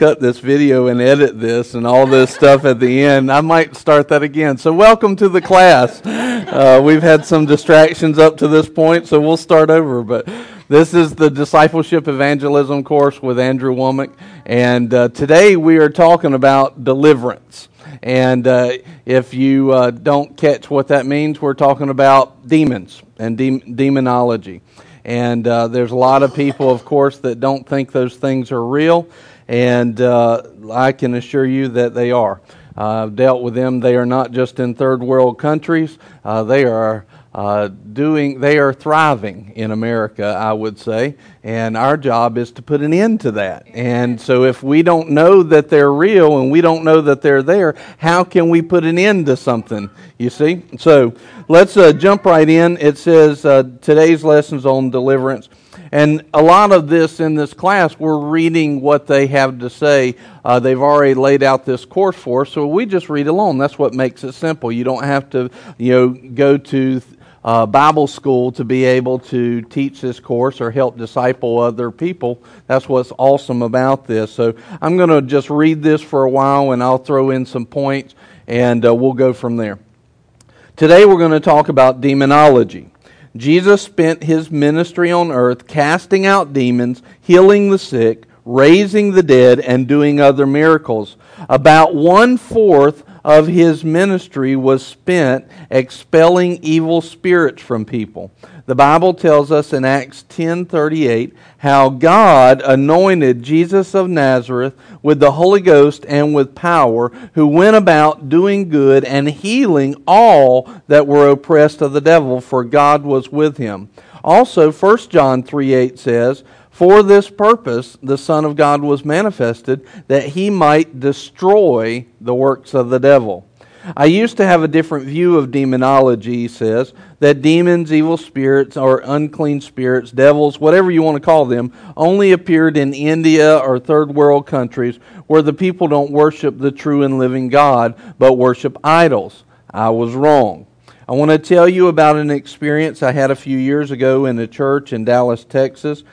cut this video and edit this and all this stuff at the end. I might start that again. So, welcome to the class. Uh, we've had some distractions up to this point, so we'll start over. But this is the Discipleship Evangelism course with Andrew Wommack. And uh, today we are talking about deliverance. And uh, if you uh, don't catch what that means, we're talking about demons and de- demonology. And uh, there's a lot of people, of course, that don't think those things are real and uh, I can assure you that they are. I've dealt with them. They are not just in third world countries. Uh, they are uh, doing. They are thriving in America, I would say, and our job is to put an end to that. And so, if we don't know that they're real and we don't know that they're there, how can we put an end to something? You see. So let's uh, jump right in. It says uh, today's lessons on deliverance. And a lot of this in this class, we're reading what they have to say. Uh, they've already laid out this course for us, so we just read along. That's what makes it simple. You don't have to, you know, go to uh, Bible school to be able to teach this course or help disciple other people. That's what's awesome about this. So I'm going to just read this for a while, and I'll throw in some points, and uh, we'll go from there. Today we're going to talk about demonology. Jesus spent his ministry on earth casting out demons, healing the sick, raising the dead, and doing other miracles. About one fourth of his ministry was spent expelling evil spirits from people. The Bible tells us in Acts 10:38 how God anointed Jesus of Nazareth with the Holy Ghost and with power, who went about doing good and healing all that were oppressed of the devil, for God was with him. Also 1 John 3:8 says, for this purpose, the Son of God was manifested, that he might destroy the works of the devil. I used to have a different view of demonology, he says, that demons, evil spirits, or unclean spirits, devils, whatever you want to call them, only appeared in India or third world countries where the people don't worship the true and living God, but worship idols. I was wrong. I want to tell you about an experience I had a few years ago in a church in Dallas, Texas.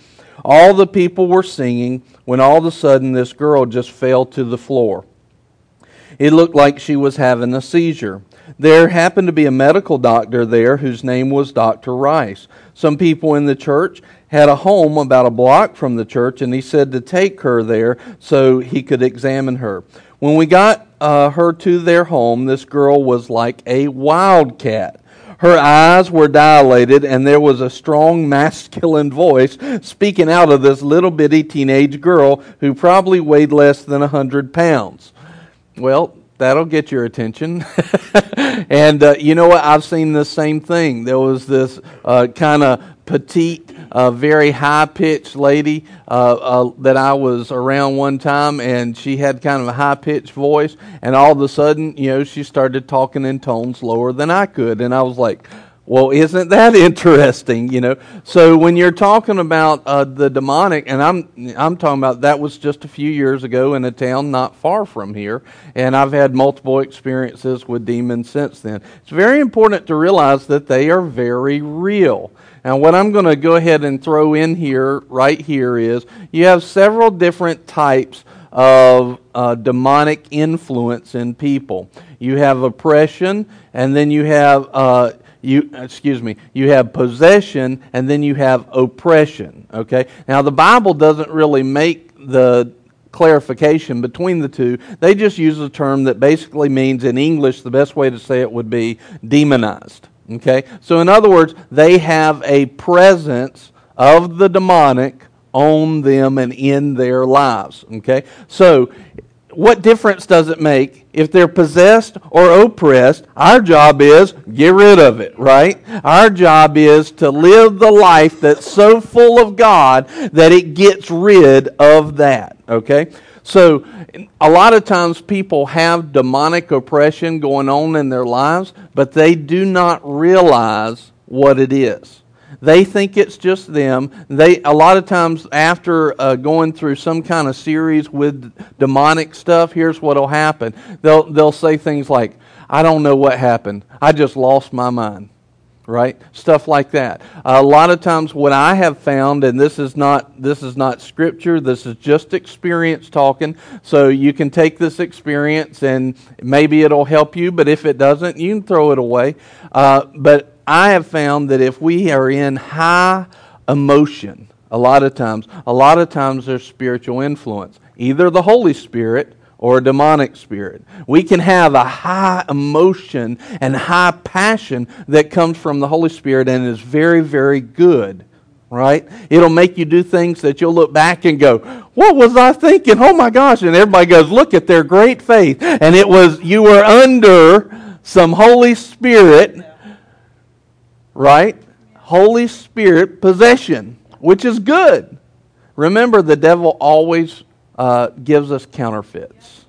All the people were singing when all of a sudden this girl just fell to the floor. It looked like she was having a seizure. There happened to be a medical doctor there whose name was Dr. Rice. Some people in the church had a home about a block from the church, and he said to take her there so he could examine her. When we got uh, her to their home, this girl was like a wildcat. Her eyes were dilated, and there was a strong masculine voice speaking out of this little bitty teenage girl who probably weighed less than a hundred pounds. Well, that'll get your attention. and uh, you know what? I've seen the same thing. There was this uh, kind of petite, uh, very high pitched lady uh, uh, that I was around one time, and she had kind of a high pitched voice. And all of a sudden, you know, she started talking in tones lower than I could. And I was like, well, isn't that interesting? You know, so when you're talking about uh, the demonic, and I'm I'm talking about that was just a few years ago in a town not far from here, and I've had multiple experiences with demons since then. It's very important to realize that they are very real. And what I'm going to go ahead and throw in here, right here, is you have several different types of uh, demonic influence in people. You have oppression, and then you have. Uh, you excuse me you have possession and then you have oppression okay now the bible doesn't really make the clarification between the two they just use a term that basically means in english the best way to say it would be demonized okay so in other words they have a presence of the demonic on them and in their lives okay so what difference does it make if they're possessed or oppressed? Our job is get rid of it, right? Our job is to live the life that's so full of God that it gets rid of that, okay? So, a lot of times people have demonic oppression going on in their lives, but they do not realize what it is. They think it's just them. They a lot of times after uh, going through some kind of series with demonic stuff, here's what'll happen. They'll they'll say things like, "I don't know what happened. I just lost my mind." Right? Stuff like that. a lot of times, what I have found, and this is not this is not scripture. This is just experience talking. So you can take this experience, and maybe it'll help you. But if it doesn't, you can throw it away. Uh, but I have found that if we are in high emotion, a lot of times, a lot of times there's spiritual influence, either the Holy Spirit or a demonic spirit. We can have a high emotion and high passion that comes from the Holy Spirit and is very, very good. Right? It'll make you do things that you'll look back and go, What was I thinking? Oh my gosh. And everybody goes, Look at their great faith. And it was, you were under some Holy Spirit, right? Holy Spirit possession, which is good. Remember, the devil always uh, gives us counterfeits.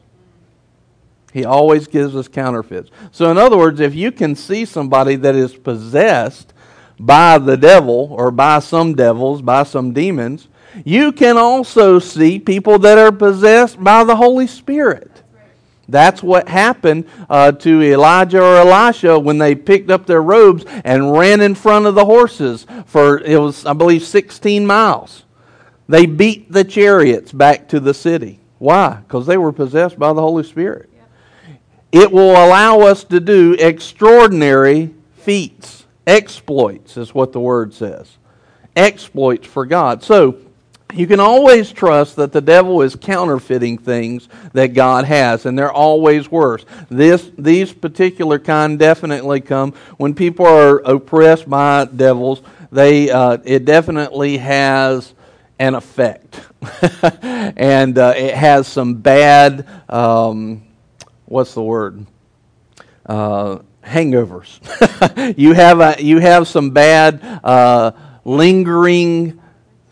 He always gives us counterfeits. So, in other words, if you can see somebody that is possessed by the devil or by some devils, by some demons, you can also see people that are possessed by the Holy Spirit. That's what happened uh, to Elijah or Elisha when they picked up their robes and ran in front of the horses for, it was, I believe, 16 miles. They beat the chariots back to the city. Why? Because they were possessed by the Holy Spirit. It will allow us to do extraordinary feats. Exploits is what the word says. Exploits for God. So, you can always trust that the devil is counterfeiting things that God has, and they're always worse. This, these particular kind definitely come when people are oppressed by devils. They, uh, it definitely has an effect. and uh, it has some bad, um, what's the word? Uh, hangovers. you, have a, you have some bad, uh, lingering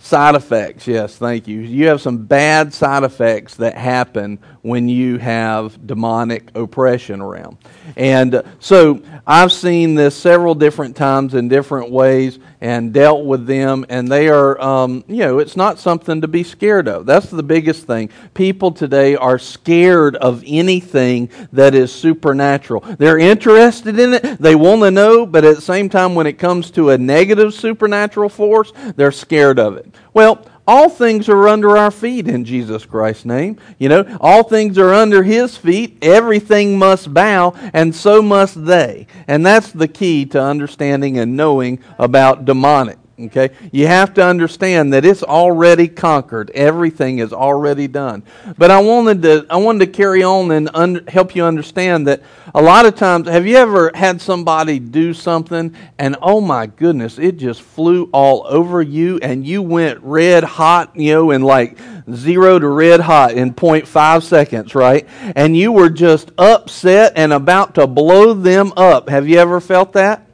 Side effects, yes, thank you. You have some bad side effects that happen when you have demonic oppression around. And so I've seen this several different times in different ways and dealt with them, and they are, um, you know, it's not something to be scared of. That's the biggest thing. People today are scared of anything that is supernatural. They're interested in it, they want to know, but at the same time, when it comes to a negative supernatural force, they're scared of it. Well, all things are under our feet in Jesus Christ's name. You know, all things are under his feet. Everything must bow, and so must they. And that's the key to understanding and knowing about demonic. Okay? You have to understand that it's already conquered. Everything is already done. But I wanted to I wanted to carry on and un- help you understand that a lot of times have you ever had somebody do something and oh my goodness, it just flew all over you and you went red hot, you know, in like 0 to red hot in 0.5 seconds, right? And you were just upset and about to blow them up. Have you ever felt that?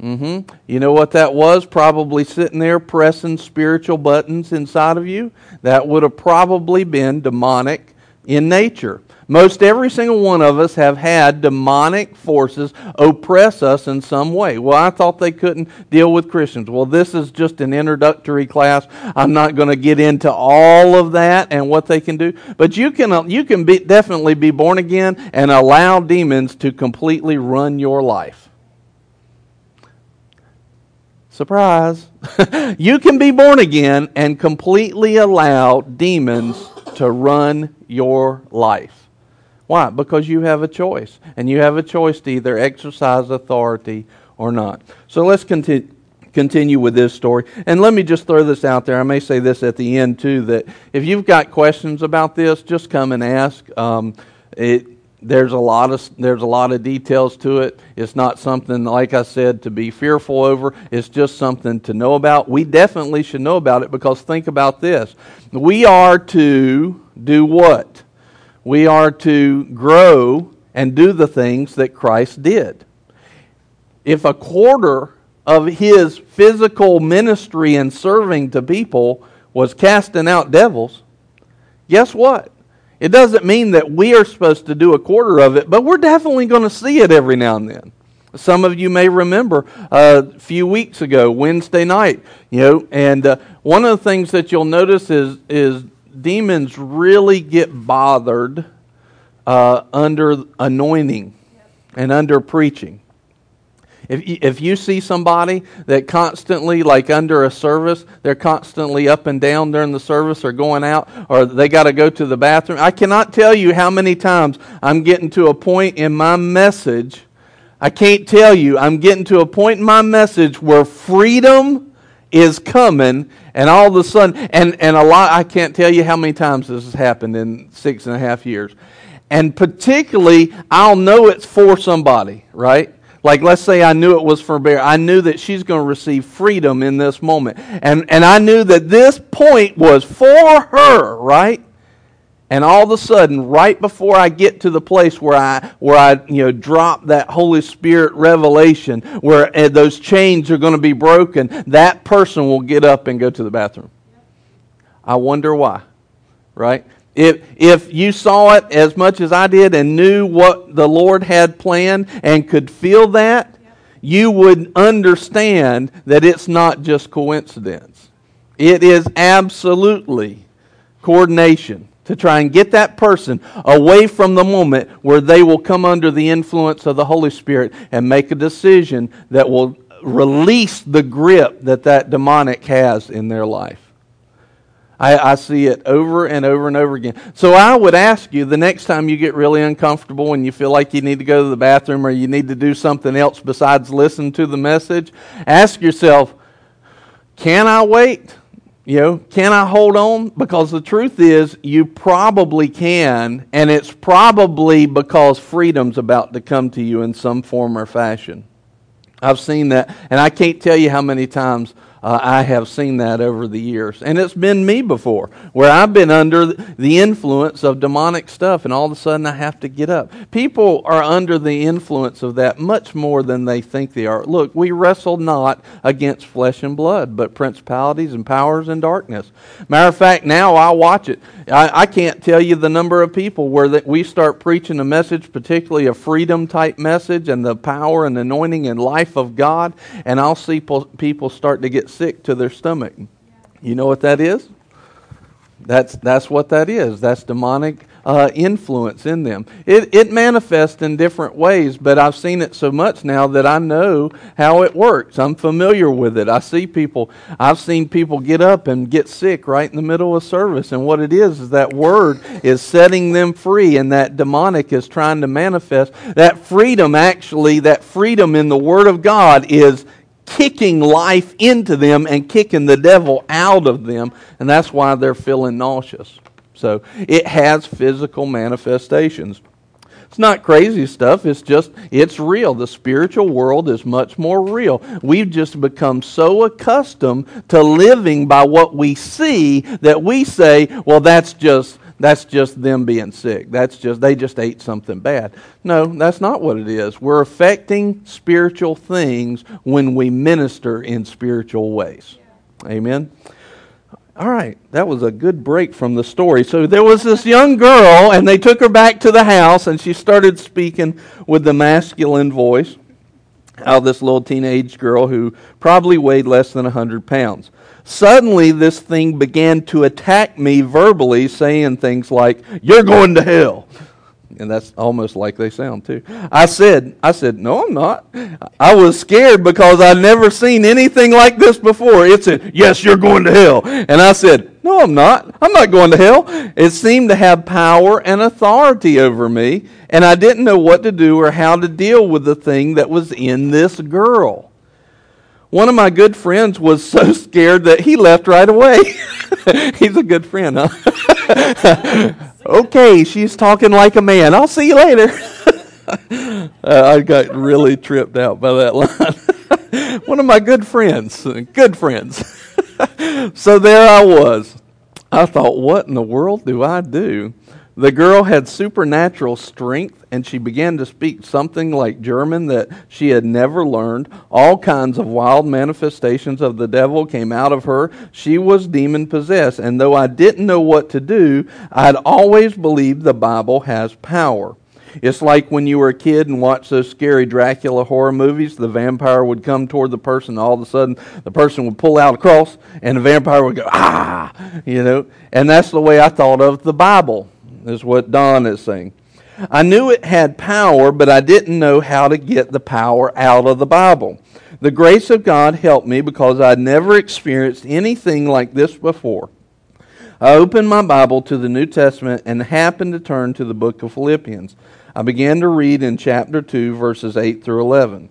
Mm-hmm. You know what that was? Probably sitting there pressing spiritual buttons inside of you. That would have probably been demonic in nature. Most every single one of us have had demonic forces oppress us in some way. Well, I thought they couldn't deal with Christians. Well, this is just an introductory class. I'm not going to get into all of that and what they can do, but you can you can be, definitely be born again and allow demons to completely run your life. Surprise. you can be born again and completely allow demons to run your life. Why? Because you have a choice. And you have a choice to either exercise authority or not. So let's continue continue with this story. And let me just throw this out there. I may say this at the end too that if you've got questions about this, just come and ask. Um, it, there's a lot of there's a lot of details to it. It's not something like I said to be fearful over. It's just something to know about. We definitely should know about it because think about this. We are to do what? We are to grow and do the things that Christ did. If a quarter of his physical ministry and serving to people was casting out devils, guess what? It doesn't mean that we are supposed to do a quarter of it, but we're definitely going to see it every now and then. Some of you may remember uh, a few weeks ago, Wednesday night, you know, and uh, one of the things that you'll notice is is demons really get bothered uh, under anointing and under preaching. If, if you see somebody that constantly, like under a service, they're constantly up and down during the service or going out or they got to go to the bathroom, I cannot tell you how many times I'm getting to a point in my message. I can't tell you. I'm getting to a point in my message where freedom is coming and all of a sudden and, and a lot i can't tell you how many times this has happened in six and a half years and particularly i'll know it's for somebody right like, let's say I knew it was for Bear. I knew that she's going to receive freedom in this moment. And, and I knew that this point was for her, right? And all of a sudden, right before I get to the place where I, where I you know, drop that Holy Spirit revelation, where uh, those chains are going to be broken, that person will get up and go to the bathroom. I wonder why, right? If, if you saw it as much as I did and knew what the Lord had planned and could feel that, you would understand that it's not just coincidence. It is absolutely coordination to try and get that person away from the moment where they will come under the influence of the Holy Spirit and make a decision that will release the grip that that demonic has in their life. I, I, see it over and over and over again. So I would ask you the next time you get really uncomfortable and you feel like you need to go to the bathroom or you need to do something else besides listen to the message, ask yourself, can I wait? You know, can I hold on? Because the truth is, you probably can, and it's probably because freedom's about to come to you in some form or fashion. I've seen that, and I can't tell you how many times uh, I have seen that over the years. And it's been me before, where I've been under the influence of demonic stuff, and all of a sudden I have to get up. People are under the influence of that much more than they think they are. Look, we wrestle not against flesh and blood, but principalities and powers and darkness. Matter of fact, now I watch it. I, I can't tell you the number of people where that we start preaching a message, particularly a freedom type message, and the power and anointing and life of God, and I'll see people start to get sick to their stomach. You know what that is? That's, that's what that is. That's demonic uh, influence in them. It, it manifests in different ways, but I've seen it so much now that I know how it works. I'm familiar with it. I see people, I've seen people get up and get sick right in the middle of service. And what it is, is that word is setting them free, and that demonic is trying to manifest. That freedom, actually, that freedom in the Word of God is kicking life into them and kicking the devil out of them, and that's why they're feeling nauseous. So it has physical manifestations. It's not crazy stuff. It's just, it's real. The spiritual world is much more real. We've just become so accustomed to living by what we see that we say, well, that's just that's just them being sick. That's just they just ate something bad. No, that's not what it is. We're affecting spiritual things when we minister in spiritual ways. Amen. All right, that was a good break from the story. So there was this young girl, and they took her back to the house, and she started speaking with the masculine voice. How this little teenage girl who probably weighed less than 100 pounds. Suddenly, this thing began to attack me verbally, saying things like, You're going to hell. And that's almost like they sound too. I said, I said, no, I'm not. I was scared because I'd never seen anything like this before. It said, yes, you're going to hell. And I said, no, I'm not. I'm not going to hell. It seemed to have power and authority over me, and I didn't know what to do or how to deal with the thing that was in this girl. One of my good friends was so scared that he left right away. He's a good friend, huh? okay, she's talking like a man. I'll see you later. uh, I got really tripped out by that line. One of my good friends, good friends. so there I was. I thought, what in the world do I do? The girl had supernatural strength, and she began to speak something like German that she had never learned. All kinds of wild manifestations of the devil came out of her. She was demon possessed, and though I didn't know what to do, I'd always believed the Bible has power. It's like when you were a kid and watched those scary Dracula horror movies. The vampire would come toward the person, all of a sudden the person would pull out a cross, and the vampire would go, ah, you know. And that's the way I thought of the Bible is what Don is saying. I knew it had power, but I didn't know how to get the power out of the Bible. The grace of God helped me because I'd never experienced anything like this before. I opened my Bible to the New Testament and happened to turn to the book of Philippians. I began to read in chapter 2, verses 8 through 11.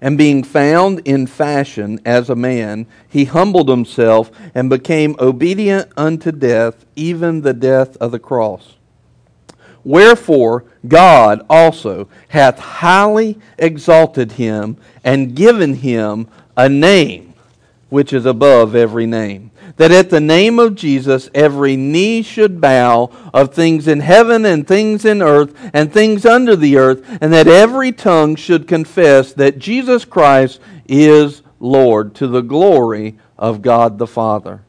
And being found in fashion as a man, he humbled himself and became obedient unto death, even the death of the cross. Wherefore God also hath highly exalted him and given him a name which is above every name that at the name of Jesus every knee should bow of things in heaven and things in earth and things under the earth, and that every tongue should confess that Jesus Christ is Lord to the glory of God the Father.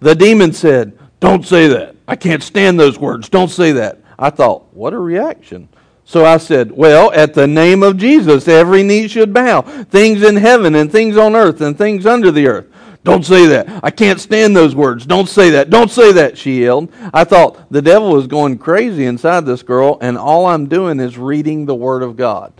The demon said, Don't say that. I can't stand those words. Don't say that. I thought, What a reaction. So I said, Well, at the name of Jesus, every knee should bow. Things in heaven and things on earth and things under the earth. Don't say that. I can't stand those words. Don't say that. Don't say that, she yelled. I thought the devil was going crazy inside this girl, and all I'm doing is reading the Word of God.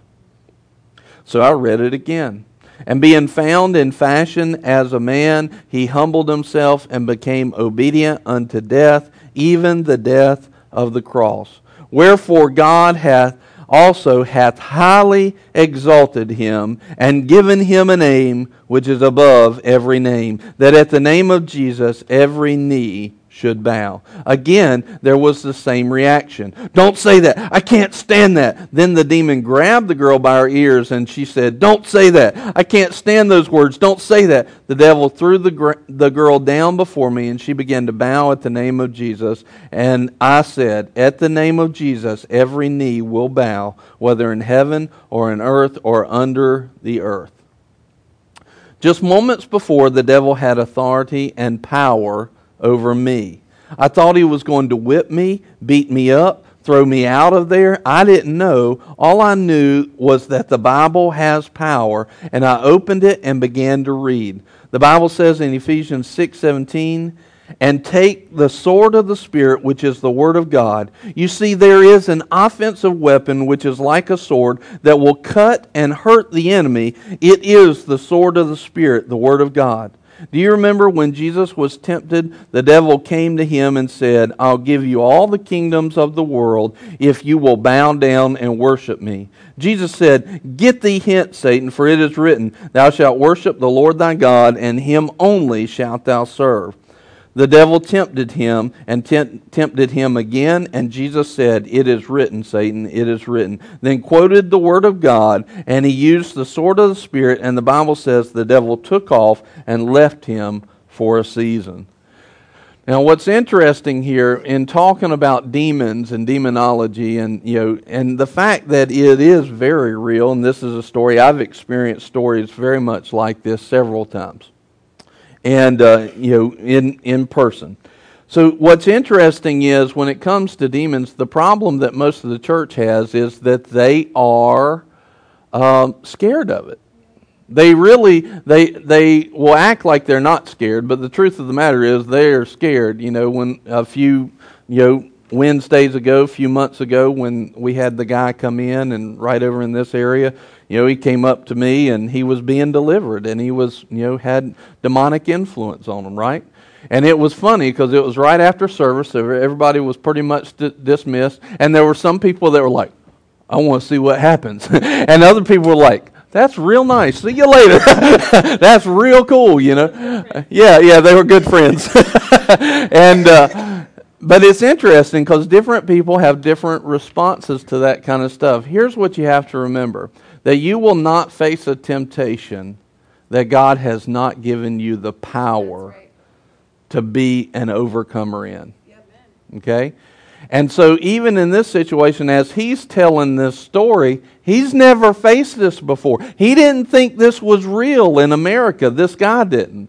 So I read it again. And being found in fashion as a man, he humbled himself and became obedient unto death, even the death of the cross. Wherefore God hath also hath highly exalted him and given him a name which is above every name, that at the name of Jesus every knee should bow. Again, there was the same reaction. Don't say that. I can't stand that. Then the demon grabbed the girl by her ears and she said, Don't say that. I can't stand those words. Don't say that. The devil threw the, gr- the girl down before me and she began to bow at the name of Jesus. And I said, At the name of Jesus, every knee will bow, whether in heaven or in earth or under the earth. Just moments before, the devil had authority and power over me. I thought he was going to whip me, beat me up, throw me out of there. I didn't know. All I knew was that the Bible has power, and I opened it and began to read. The Bible says in Ephesians 6:17, and take the sword of the Spirit, which is the Word of God. You see, there is an offensive weapon which is like a sword that will cut and hurt the enemy. It is the sword of the Spirit, the Word of God. Do you remember when Jesus was tempted? The devil came to him and said, I'll give you all the kingdoms of the world if you will bow down and worship me. Jesus said, Get thee hence, Satan, for it is written, Thou shalt worship the Lord thy God, and him only shalt thou serve. The devil tempted him and tempted him again, and Jesus said, It is written, Satan, it is written. Then quoted the word of God, and he used the sword of the Spirit, and the Bible says the devil took off and left him for a season. Now, what's interesting here in talking about demons and demonology, and you know, and the fact that it is very real, and this is a story I've experienced stories very much like this several times and uh, you know in in person. So what's interesting is when it comes to demons, the problem that most of the church has is that they are um, scared of it. They really they they will act like they're not scared, but the truth of the matter is they are scared. You know, when a few you know Wednesdays ago, a few months ago, when we had the guy come in and right over in this area, you know, he came up to me and he was being delivered and he was, you know, had demonic influence on him, right? And it was funny because it was right after service, so everybody was pretty much d- dismissed, and there were some people that were like, "I want to see what happens," and other people were like, "That's real nice. See you later. That's real cool." You know, yeah, yeah, they were good friends, and. Uh, but it's interesting because different people have different responses to that kind of stuff. Here's what you have to remember that you will not face a temptation that God has not given you the power right. to be an overcomer in. Okay? And so, even in this situation, as he's telling this story, he's never faced this before. He didn't think this was real in America. This guy didn't.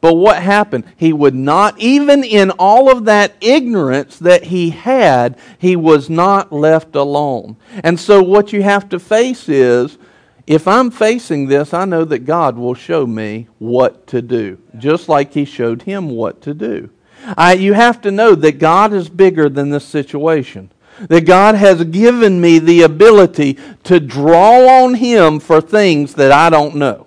But what happened? He would not, even in all of that ignorance that he had, he was not left alone. And so, what you have to face is if I'm facing this, I know that God will show me what to do, just like he showed him what to do. I, you have to know that God is bigger than this situation. That God has given me the ability to draw on Him for things that I don't know.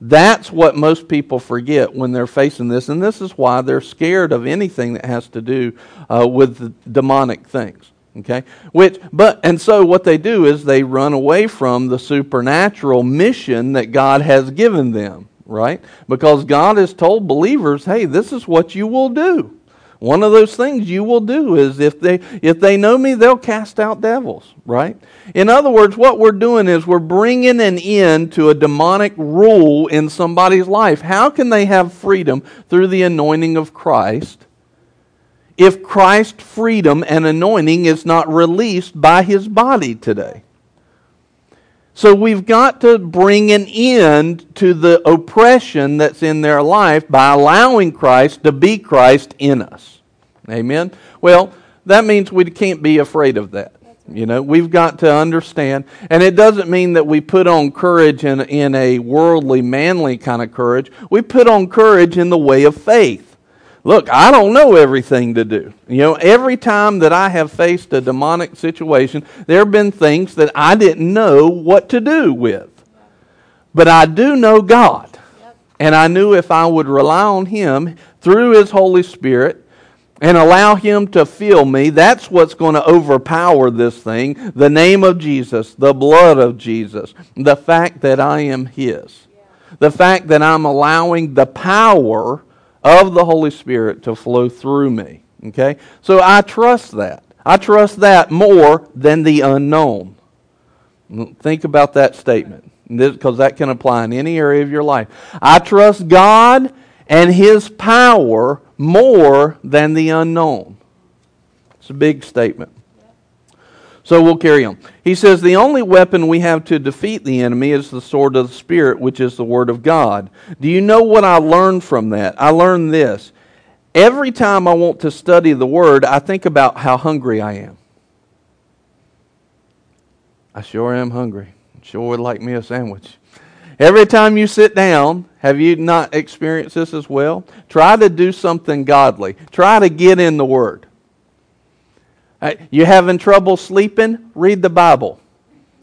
That's what most people forget when they're facing this, and this is why they're scared of anything that has to do uh, with demonic things. Okay, which but and so what they do is they run away from the supernatural mission that God has given them, right? Because God has told believers, "Hey, this is what you will do." One of those things you will do is if they if they know me, they'll cast out devils, right? In other words, what we're doing is we're bringing an end to a demonic rule in somebody's life. How can they have freedom through the anointing of Christ if Christ's freedom and anointing is not released by his body today? So we've got to bring an end to the oppression that's in their life by allowing Christ to be Christ in us. Amen. Well, that means we can't be afraid of that. You know, we've got to understand, and it doesn't mean that we put on courage in, in a worldly, manly kind of courage. We put on courage in the way of faith. Look, I don't know everything to do. You know, every time that I have faced a demonic situation, there have been things that I didn't know what to do with. But I do know God. And I knew if I would rely on Him through His Holy Spirit and allow Him to fill me, that's what's going to overpower this thing. The name of Jesus, the blood of Jesus, the fact that I am His, the fact that I'm allowing the power of the Holy Spirit to flow through me. Okay? So I trust that. I trust that more than the unknown. Think about that statement because that can apply in any area of your life. I trust God and His power more than the unknown. It's a big statement. So we'll carry on. He says, The only weapon we have to defeat the enemy is the sword of the Spirit, which is the Word of God. Do you know what I learned from that? I learned this. Every time I want to study the Word, I think about how hungry I am. I sure am hungry. Sure would like me a sandwich. Every time you sit down, have you not experienced this as well? Try to do something godly. Try to get in the Word. Uh, you having trouble sleeping? Read the Bible.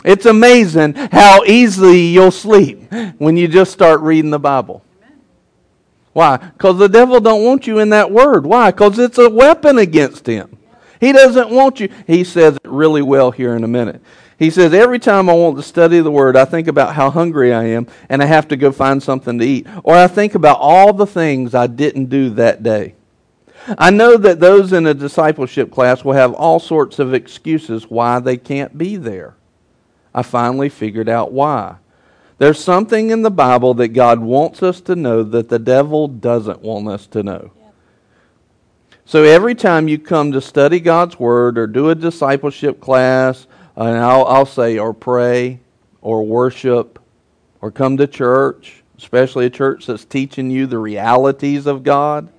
It's amazing how easily you'll sleep when you just start reading the Bible. Why? Because the devil don't want you in that word. Why? Because it's a weapon against him. He doesn't want you. He says it really well here in a minute. He says, Every time I want to study the Word, I think about how hungry I am and I have to go find something to eat. Or I think about all the things I didn't do that day. I know that those in a discipleship class will have all sorts of excuses why they can't be there. I finally figured out why. There's something in the Bible that God wants us to know that the devil doesn't want us to know. So every time you come to study God's Word or do a discipleship class, and I'll, I'll say, or pray, or worship, or come to church, especially a church that's teaching you the realities of God,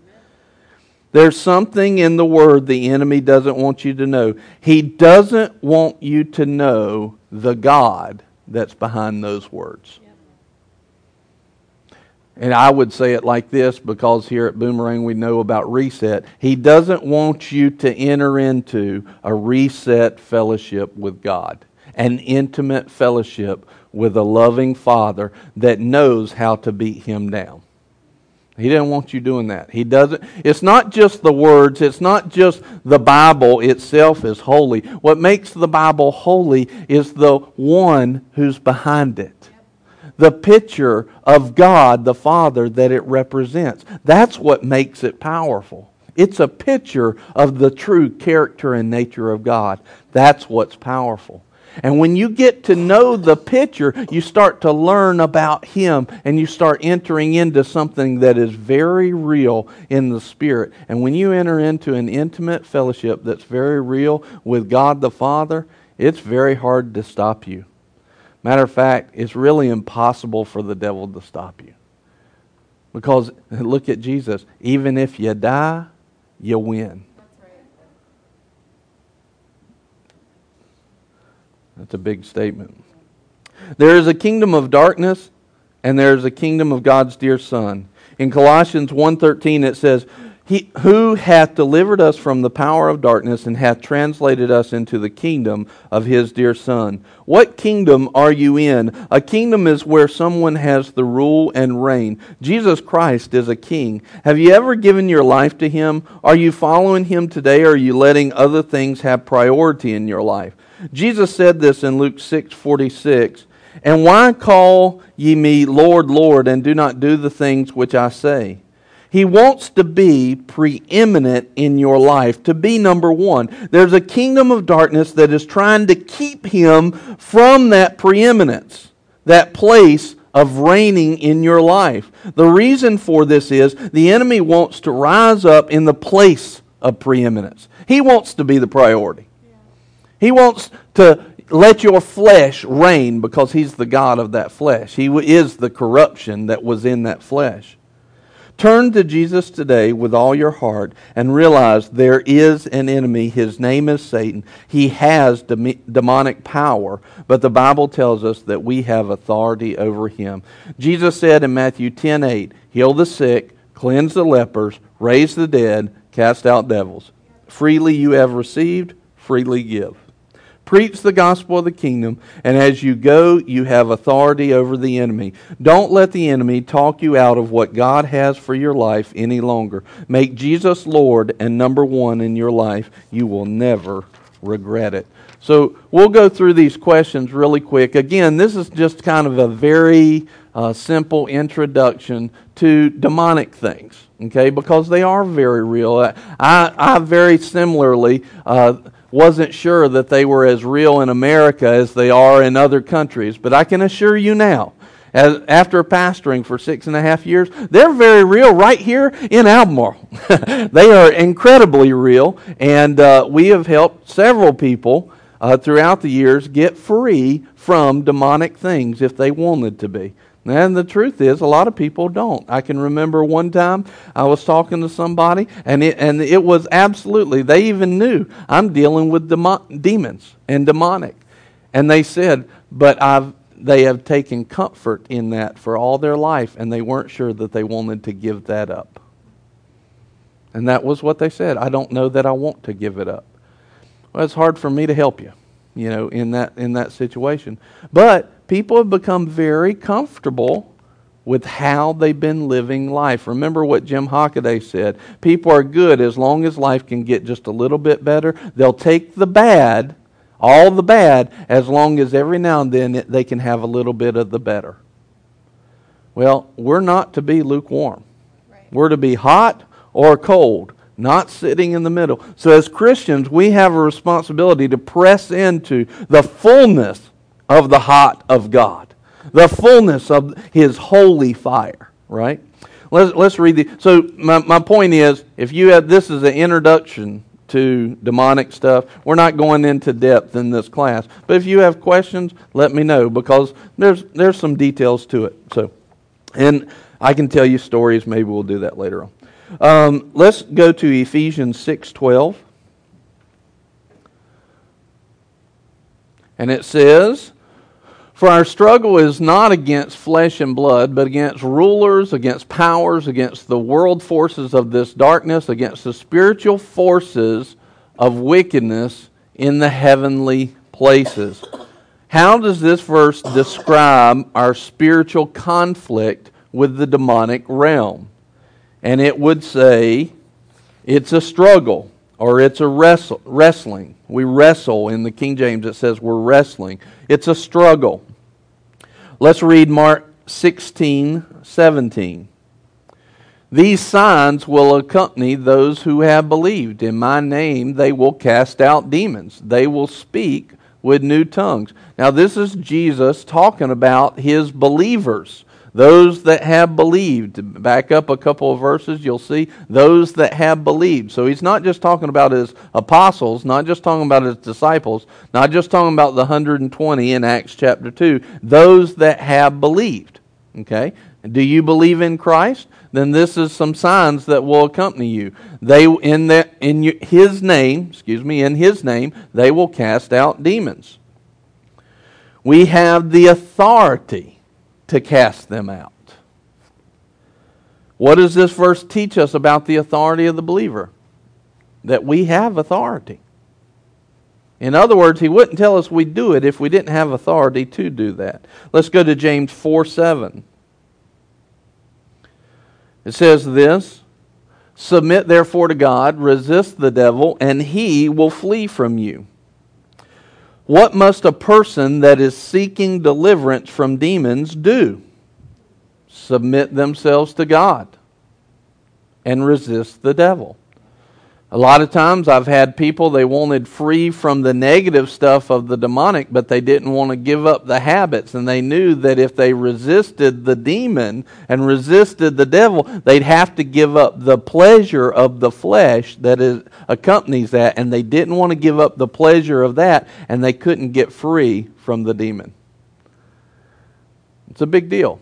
there's something in the word the enemy doesn't want you to know. He doesn't want you to know the God that's behind those words. And I would say it like this because here at Boomerang we know about reset. He doesn't want you to enter into a reset fellowship with God, an intimate fellowship with a loving Father that knows how to beat him down. He didn't want you doing that. He doesn't. It's not just the words, it's not just the Bible itself is holy. What makes the Bible holy is the one who's behind it. The picture of God the Father that it represents. That's what makes it powerful. It's a picture of the true character and nature of God. That's what's powerful. And when you get to know the picture, you start to learn about Him and you start entering into something that is very real in the Spirit. And when you enter into an intimate fellowship that's very real with God the Father, it's very hard to stop you. Matter of fact, it's really impossible for the devil to stop you. Because look at Jesus. Even if you die, you win. That's a big statement. There is a kingdom of darkness and there is a kingdom of God's dear son. In Colossians 1:13 it says, he, who hath delivered us from the power of darkness and hath translated us into the kingdom of his dear Son. What kingdom are you in? A kingdom is where someone has the rule and reign. Jesus Christ is a king. Have you ever given your life to him? Are you following him today or are you letting other things have priority in your life? Jesus said this in Luke 6 46. And why call ye me Lord, Lord, and do not do the things which I say? He wants to be preeminent in your life, to be number one. There's a kingdom of darkness that is trying to keep him from that preeminence, that place of reigning in your life. The reason for this is the enemy wants to rise up in the place of preeminence. He wants to be the priority. He wants to let your flesh reign because he's the God of that flesh. He is the corruption that was in that flesh. Turn to Jesus today with all your heart and realize there is an enemy. His name is Satan. He has demonic power, but the Bible tells us that we have authority over him. Jesus said in Matthew 10:8, "Heal the sick, cleanse the lepers, raise the dead, cast out devils. Freely you have received, freely give." Preach the gospel of the kingdom, and as you go, you have authority over the enemy. Don't let the enemy talk you out of what God has for your life any longer. Make Jesus Lord and number one in your life. You will never regret it. So we'll go through these questions really quick. Again, this is just kind of a very uh, simple introduction to demonic things, okay? Because they are very real. I, I very similarly. Uh, wasn't sure that they were as real in America as they are in other countries. But I can assure you now, as, after pastoring for six and a half years, they're very real right here in Albemarle. they are incredibly real, and uh, we have helped several people uh, throughout the years get free from demonic things if they wanted to be. And the truth is, a lot of people don't. I can remember one time I was talking to somebody, and it, and it was absolutely, they even knew I'm dealing with demo- demons and demonic. And they said, but I've, they have taken comfort in that for all their life, and they weren't sure that they wanted to give that up. And that was what they said. I don't know that I want to give it up. Well, it's hard for me to help you, you know, in that, in that situation. But people have become very comfortable with how they've been living life. Remember what Jim Hockaday said people are good as long as life can get just a little bit better. They'll take the bad, all the bad, as long as every now and then they can have a little bit of the better. Well, we're not to be lukewarm. Right. We're to be hot or cold, not sitting in the middle. So, as Christians, we have a responsibility to press into the fullness of the hot of God, the fullness of His holy fire, right? Let's, let's read the. So, my, my point is if you have this is an introduction to demonic stuff, we're not going into depth in this class. But if you have questions, let me know because there's, there's some details to it. So, and I can tell you stories. Maybe we'll do that later on. Um, let's go to Ephesians 6:12. And it says, for our struggle is not against flesh and blood, but against rulers, against powers, against the world forces of this darkness, against the spiritual forces of wickedness in the heavenly places. How does this verse describe our spiritual conflict with the demonic realm? And it would say it's a struggle or it's a wrestle, wrestling. We wrestle. In the King James, it says we're wrestling. It's a struggle. Let's read Mark 16, 17. These signs will accompany those who have believed. In my name, they will cast out demons. They will speak with new tongues. Now, this is Jesus talking about his believers. Those that have believed. Back up a couple of verses, you'll see those that have believed. So he's not just talking about his apostles, not just talking about his disciples, not just talking about the 120 in Acts chapter 2. Those that have believed. Okay? Do you believe in Christ? Then this is some signs that will accompany you. They in the, in his name, excuse me, in his name, they will cast out demons. We have the authority to cast them out. What does this verse teach us about the authority of the believer? That we have authority. In other words, he wouldn't tell us we'd do it if we didn't have authority to do that. Let's go to James 4 7. It says this Submit therefore to God, resist the devil, and he will flee from you. What must a person that is seeking deliverance from demons do? Submit themselves to God and resist the devil. A lot of times I've had people, they wanted free from the negative stuff of the demonic, but they didn't want to give up the habits. And they knew that if they resisted the demon and resisted the devil, they'd have to give up the pleasure of the flesh that is, accompanies that. And they didn't want to give up the pleasure of that, and they couldn't get free from the demon. It's a big deal.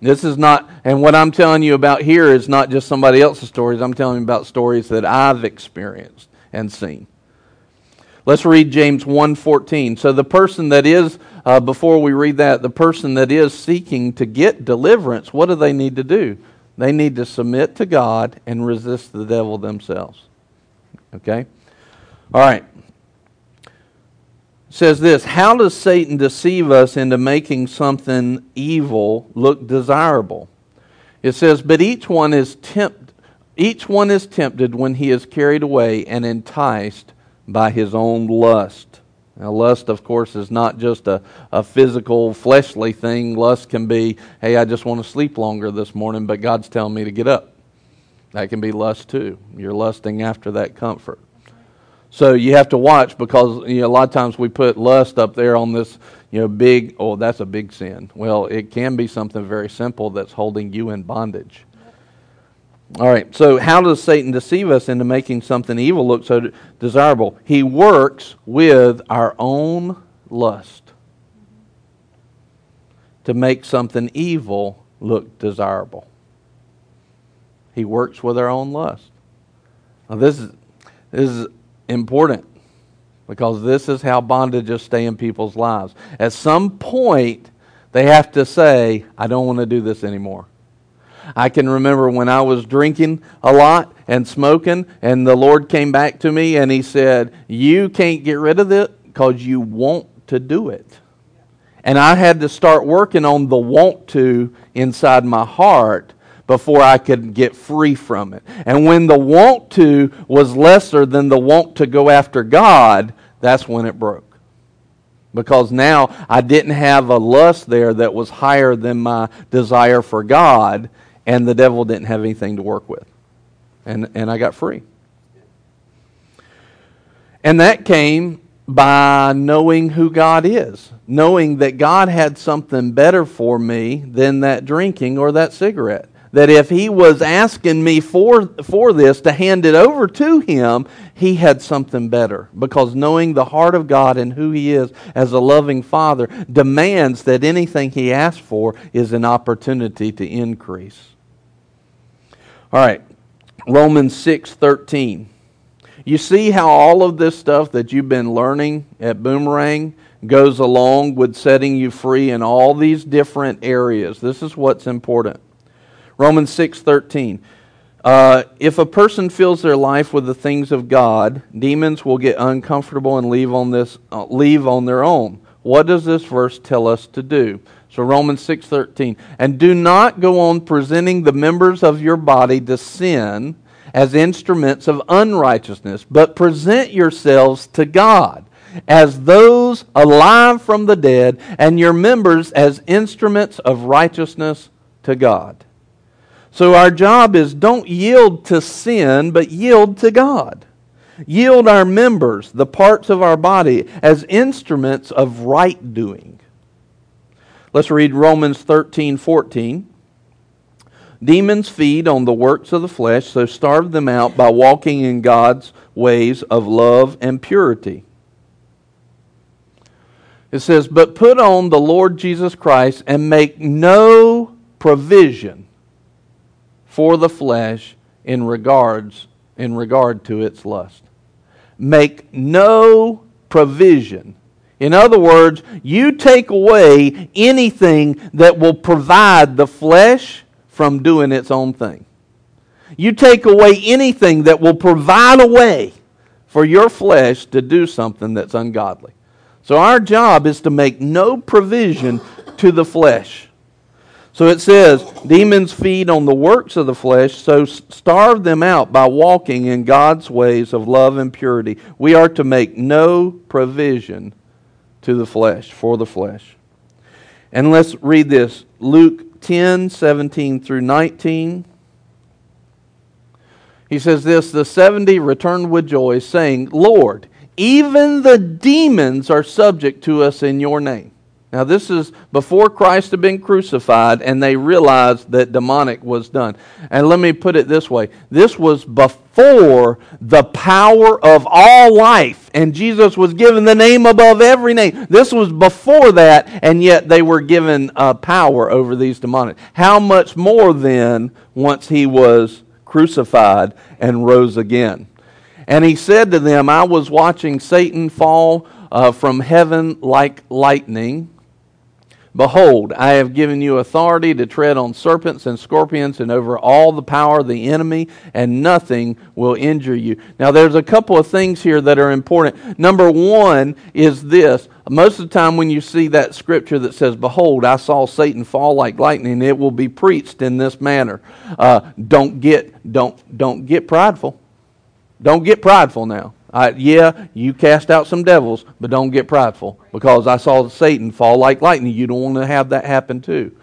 This is not, and what I'm telling you about here is not just somebody else's stories. I'm telling you about stories that I've experienced and seen. Let's read James 1:14. So the person that is, uh, before we read that, the person that is seeking to get deliverance, what do they need to do? They need to submit to God and resist the devil themselves. Okay? All right says this How does Satan deceive us into making something evil look desirable? It says, But each one is tempted. Each one is tempted when he is carried away and enticed by his own lust. Now, lust, of course, is not just a, a physical, fleshly thing. Lust can be, hey, I just want to sleep longer this morning, but God's telling me to get up. That can be lust too. You're lusting after that comfort. So you have to watch because you know, a lot of times we put lust up there on this you know big oh that's a big sin. Well, it can be something very simple that's holding you in bondage. All right. So how does Satan deceive us into making something evil look so desirable? He works with our own lust to make something evil look desirable. He works with our own lust. Now this is this is important because this is how bondages stay in people's lives. At some point, they have to say, I don't want to do this anymore. I can remember when I was drinking a lot and smoking, and the Lord came back to me and He said, You can't get rid of it because you want to do it. And I had to start working on the want to inside my heart before I could get free from it. And when the want to was lesser than the want to go after God, that's when it broke. Because now I didn't have a lust there that was higher than my desire for God, and the devil didn't have anything to work with. And, and I got free. And that came by knowing who God is, knowing that God had something better for me than that drinking or that cigarette that if he was asking me for, for this to hand it over to him, he had something better. Because knowing the heart of God and who he is as a loving father demands that anything he asks for is an opportunity to increase. All right, Romans 6 13. You see how all of this stuff that you've been learning at Boomerang goes along with setting you free in all these different areas. This is what's important. Romans 6:13. Uh, if a person fills their life with the things of God, demons will get uncomfortable and leave on this uh, leave on their own. What does this verse tell us to do? So Romans 6:13. And do not go on presenting the members of your body to sin as instruments of unrighteousness, but present yourselves to God as those alive from the dead and your members as instruments of righteousness to God. So our job is don't yield to sin, but yield to God. Yield our members, the parts of our body, as instruments of right doing. Let's read Romans 13 14. Demons feed on the works of the flesh, so starve them out by walking in God's ways of love and purity. It says, But put on the Lord Jesus Christ and make no provision for the flesh in regards in regard to its lust. Make no provision. In other words, you take away anything that will provide the flesh from doing its own thing. You take away anything that will provide a way for your flesh to do something that's ungodly. So our job is to make no provision to the flesh. So it says, demons feed on the works of the flesh, so starve them out by walking in God's ways of love and purity. We are to make no provision to the flesh, for the flesh. And let's read this Luke 10 17 through 19. He says this The 70 returned with joy, saying, Lord, even the demons are subject to us in your name. Now, this is before Christ had been crucified, and they realized that demonic was done. And let me put it this way this was before the power of all life, and Jesus was given the name above every name. This was before that, and yet they were given uh, power over these demonic. How much more then once he was crucified and rose again? And he said to them, I was watching Satan fall uh, from heaven like lightning. Behold, I have given you authority to tread on serpents and scorpions and over all the power of the enemy, and nothing will injure you. Now, there's a couple of things here that are important. Number one is this. Most of the time, when you see that scripture that says, Behold, I saw Satan fall like lightning, it will be preached in this manner. Uh, don't, get, don't, don't get prideful. Don't get prideful now. I, yeah, you cast out some devils, but don't get prideful because I saw Satan fall like lightning. You don't want to have that happen too.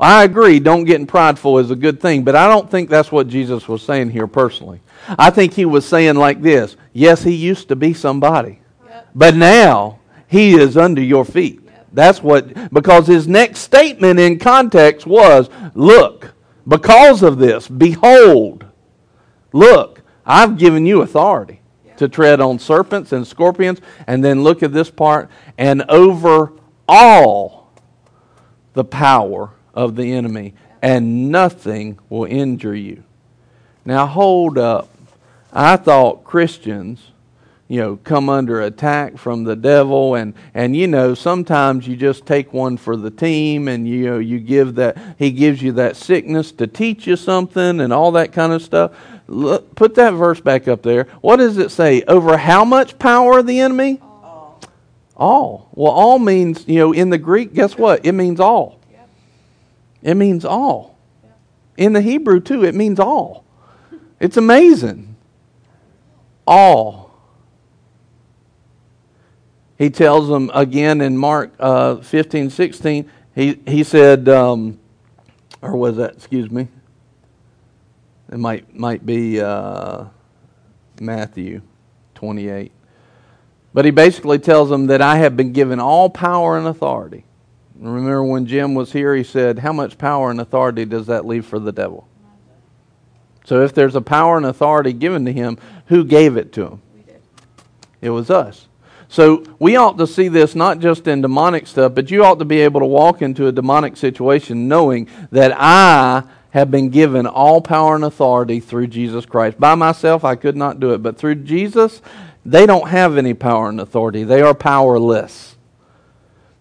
I agree, don't getting prideful is a good thing, but I don't think that's what Jesus was saying here personally. I think he was saying like this Yes, he used to be somebody, yep. but now he is under your feet. Yep. That's what, because his next statement in context was Look, because of this, behold, look, I've given you authority to tread on serpents and scorpions. And then look at this part and over all the power of the enemy, and nothing will injure you. Now, hold up. I thought Christians, you know, come under attack from the devil, and, and you know, sometimes you just take one for the team, and you know, you give that, he gives you that sickness to teach you something and all that kind of stuff. Look, put that verse back up there. What does it say? Over how much power the enemy? All. All. Well, all means, you know, in the Greek, guess what? It means all. Yep. It means all. Yep. In the Hebrew, too, it means all. It's amazing. All. He tells them again in Mark uh, 15, 16, he, he said, um, or was that, excuse me? It might might be uh, Matthew 28. But he basically tells them that I have been given all power and authority. Remember when Jim was here, he said, How much power and authority does that leave for the devil? So if there's a power and authority given to him, who gave it to him? It was us. So we ought to see this not just in demonic stuff, but you ought to be able to walk into a demonic situation knowing that I have been given all power and authority through Jesus Christ. By myself, I could not do it, but through Jesus, they don't have any power and authority. They are powerless.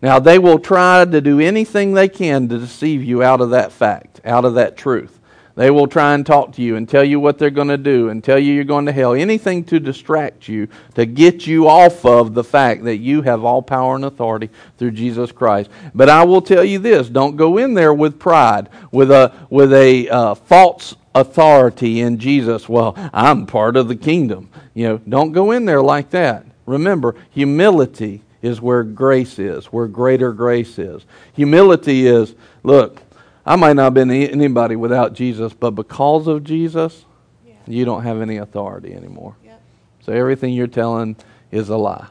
Now, they will try to do anything they can to deceive you out of that fact, out of that truth. They will try and talk to you and tell you what they're going to do and tell you you're going to hell. Anything to distract you, to get you off of the fact that you have all power and authority through Jesus Christ. But I will tell you this don't go in there with pride, with a, with a uh, false authority in Jesus. Well, I'm part of the kingdom. You know, don't go in there like that. Remember, humility is where grace is, where greater grace is. Humility is, look, I might not have been anybody without Jesus, but because of Jesus, yeah. you don't have any authority anymore. Yep. So everything you're telling is a lie.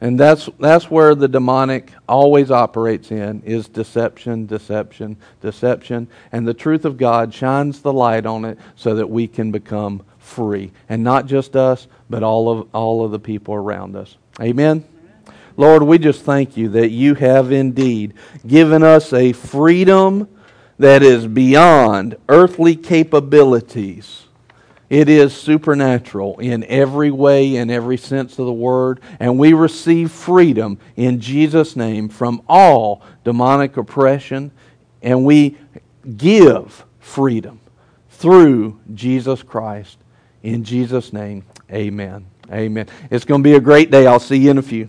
And that's that's where the demonic always operates in is deception, deception, deception, and the truth of God shines the light on it so that we can become free. And not just us, but all of all of the people around us. Amen. Lord, we just thank you that you have indeed given us a freedom that is beyond earthly capabilities. It is supernatural in every way, in every sense of the word, and we receive freedom in Jesus' name from all demonic oppression, and we give freedom through Jesus Christ. In Jesus' name, amen. Amen. It's going to be a great day. I'll see you in a few.